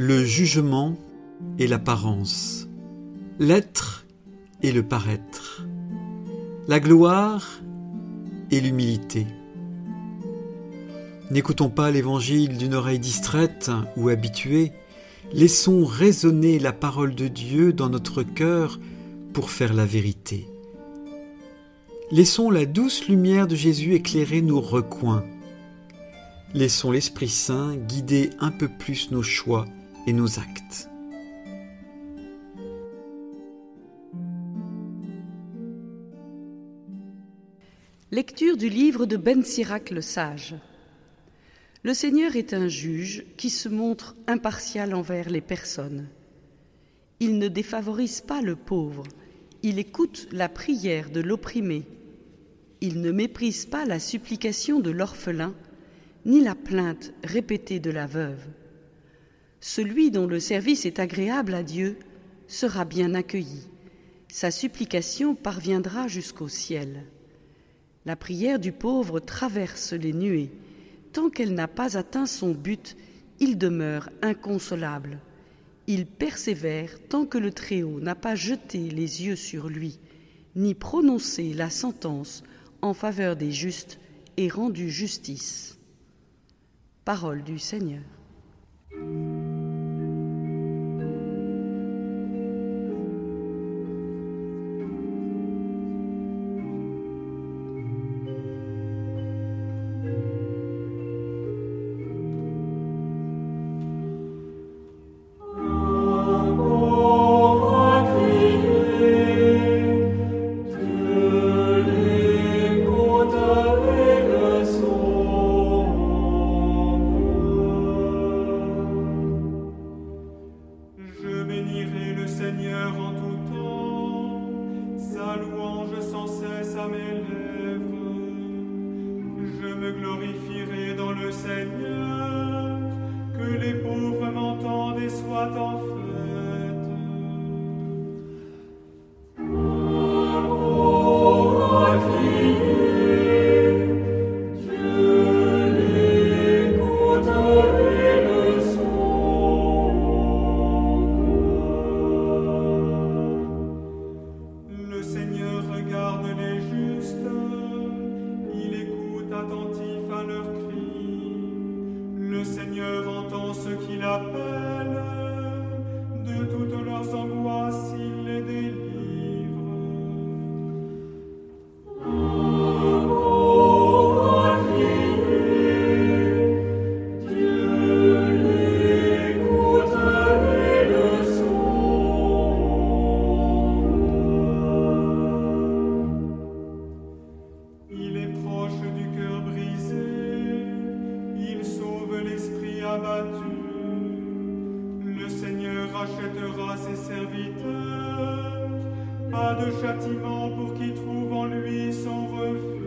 le jugement et l'apparence, l'être et le paraître, la gloire et l'humilité. N'écoutons pas l'Évangile d'une oreille distraite ou habituée, laissons résonner la parole de Dieu dans notre cœur pour faire la vérité. Laissons la douce lumière de Jésus éclairer nos recoins. Laissons l'Esprit Saint guider un peu plus nos choix et nos actes. Lecture du livre de Ben Sirac le sage. Le Seigneur est un juge qui se montre impartial envers les personnes. Il ne défavorise pas le pauvre, il écoute la prière de l'opprimé. Il ne méprise pas la supplication de l'orphelin, ni la plainte répétée de la veuve. Celui dont le service est agréable à Dieu sera bien accueilli. Sa supplication parviendra jusqu'au ciel. La prière du pauvre traverse les nuées. Tant qu'elle n'a pas atteint son but, il demeure inconsolable. Il persévère tant que le Très-Haut n'a pas jeté les yeux sur lui, ni prononcé la sentence en faveur des justes et rendu justice. Parole du Seigneur. Je me glorifierai dans le Seigneur, que les pauvres m'entendent et soient en de châtiment pour qui trouve en lui son refuge.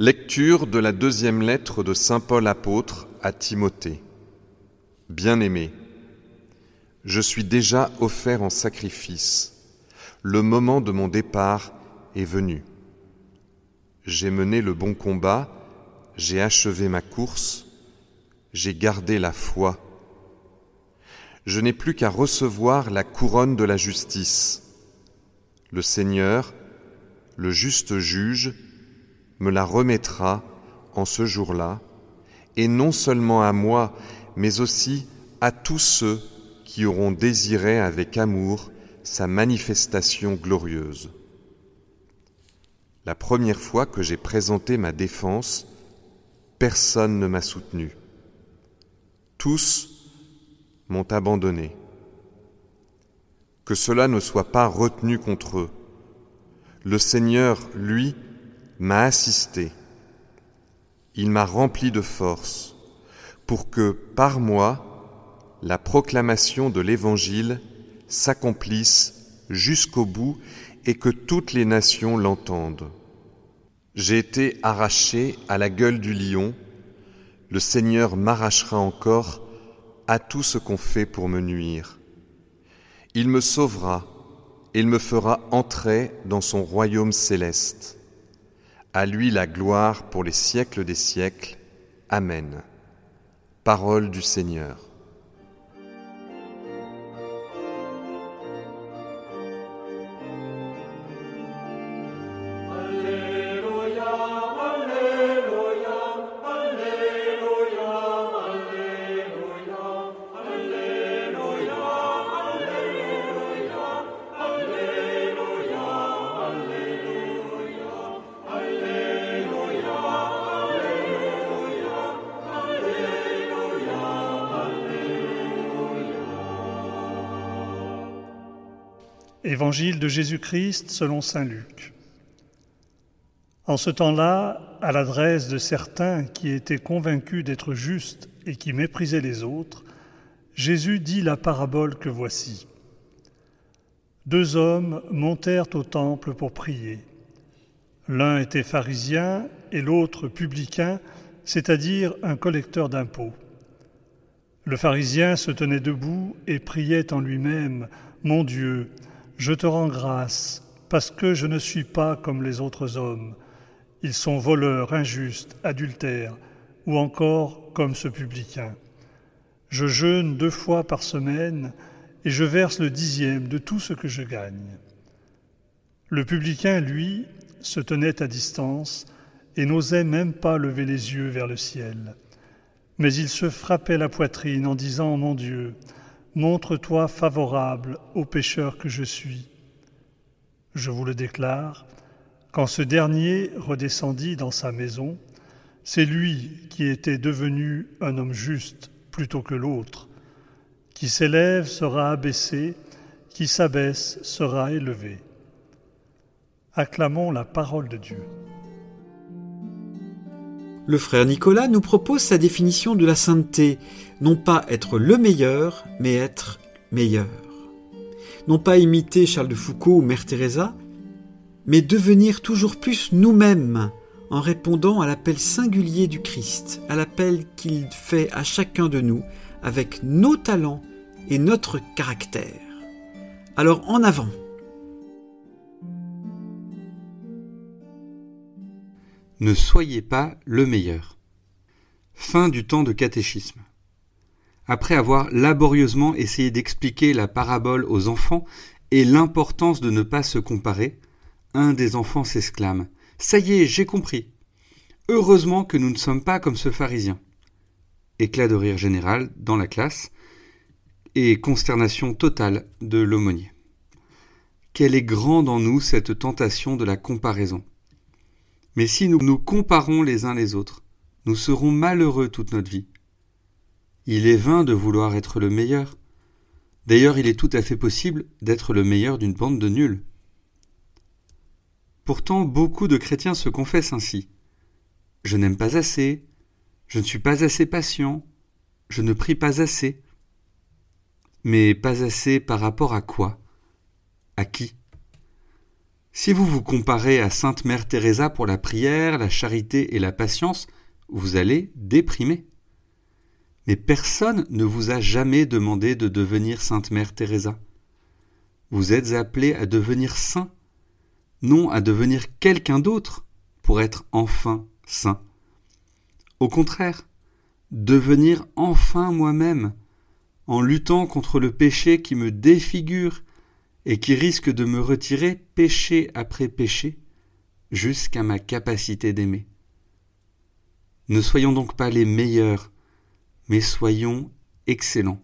Lecture de la deuxième lettre de Saint Paul apôtre à Timothée. Bien-aimé, je suis déjà offert en sacrifice. Le moment de mon départ est venu. J'ai mené le bon combat, j'ai achevé ma course, j'ai gardé la foi. Je n'ai plus qu'à recevoir la couronne de la justice. Le Seigneur, le juste juge, me la remettra en ce jour-là, et non seulement à moi, mais aussi à tous ceux qui auront désiré avec amour sa manifestation glorieuse. La première fois que j'ai présenté ma défense, personne ne m'a soutenu. Tous m'ont abandonné. Que cela ne soit pas retenu contre eux. Le Seigneur, lui, m'a assisté. Il m'a rempli de force pour que, par moi, la proclamation de l'Évangile s'accomplisse jusqu'au bout et que toutes les nations l'entendent. J'ai été arraché à la gueule du lion, le Seigneur m'arrachera encore à tout ce qu'on fait pour me nuire. Il me sauvera, il me fera entrer dans son royaume céleste. À lui la gloire pour les siècles des siècles. Amen. Parole du Seigneur. Évangile de Jésus-Christ selon Saint Luc. En ce temps-là, à l'adresse de certains qui étaient convaincus d'être justes et qui méprisaient les autres, Jésus dit la parabole que voici. Deux hommes montèrent au temple pour prier. L'un était pharisien et l'autre publicain, c'est-à-dire un collecteur d'impôts. Le pharisien se tenait debout et priait en lui-même, Mon Dieu, je te rends grâce parce que je ne suis pas comme les autres hommes. Ils sont voleurs, injustes, adultères, ou encore comme ce publicain. Je jeûne deux fois par semaine et je verse le dixième de tout ce que je gagne. Le publicain, lui, se tenait à distance et n'osait même pas lever les yeux vers le ciel. Mais il se frappait la poitrine en disant, Mon Dieu, Montre-toi favorable au pécheur que je suis. Je vous le déclare, quand ce dernier redescendit dans sa maison, c'est lui qui était devenu un homme juste plutôt que l'autre. Qui s'élève sera abaissé, qui s'abaisse sera élevé. Acclamons la parole de Dieu. Le frère Nicolas nous propose sa définition de la sainteté, non pas être le meilleur, mais être meilleur. Non pas imiter Charles de Foucault ou Mère Teresa, mais devenir toujours plus nous-mêmes en répondant à l'appel singulier du Christ, à l'appel qu'il fait à chacun de nous avec nos talents et notre caractère. Alors en avant Ne soyez pas le meilleur. Fin du temps de catéchisme. Après avoir laborieusement essayé d'expliquer la parabole aux enfants et l'importance de ne pas se comparer, un des enfants s'exclame Ça y est, j'ai compris. Heureusement que nous ne sommes pas comme ce pharisien. Éclat de rire général dans la classe et consternation totale de l'aumônier. Quelle est grande en nous cette tentation de la comparaison. Mais si nous nous comparons les uns les autres, nous serons malheureux toute notre vie. Il est vain de vouloir être le meilleur. D'ailleurs, il est tout à fait possible d'être le meilleur d'une bande de nuls. Pourtant, beaucoup de chrétiens se confessent ainsi. Je n'aime pas assez, je ne suis pas assez patient, je ne prie pas assez. Mais pas assez par rapport à quoi? À qui? Si vous vous comparez à Sainte Mère Teresa pour la prière, la charité et la patience, vous allez déprimer. Mais personne ne vous a jamais demandé de devenir Sainte Mère Teresa. Vous êtes appelé à devenir saint, non à devenir quelqu'un d'autre pour être enfin saint. Au contraire, devenir enfin moi-même, en luttant contre le péché qui me défigure et qui risque de me retirer péché après péché jusqu'à ma capacité d'aimer. Ne soyons donc pas les meilleurs, mais soyons excellents.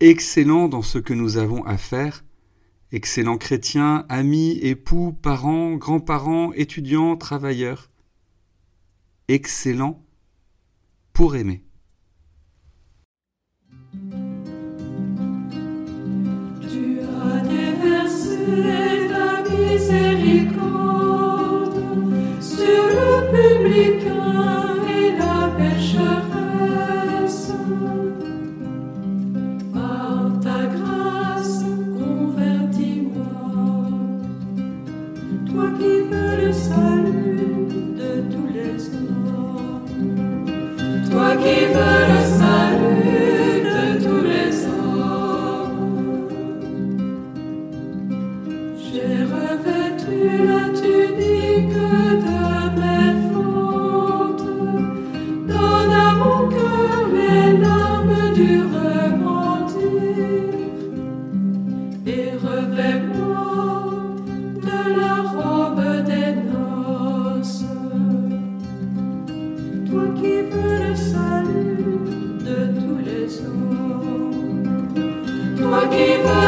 Excellents dans ce que nous avons à faire, excellents chrétiens, amis, époux, parents, grands-parents, étudiants, travailleurs. Excellents pour aimer. Toi qui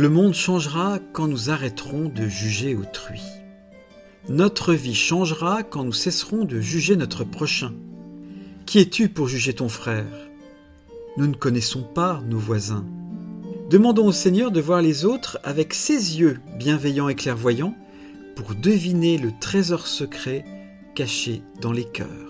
Le monde changera quand nous arrêterons de juger autrui. Notre vie changera quand nous cesserons de juger notre prochain. Qui es-tu pour juger ton frère? Nous ne connaissons pas nos voisins. Demandons au Seigneur de voir les autres avec ses yeux bienveillants et clairvoyants pour deviner le trésor secret caché dans les cœurs.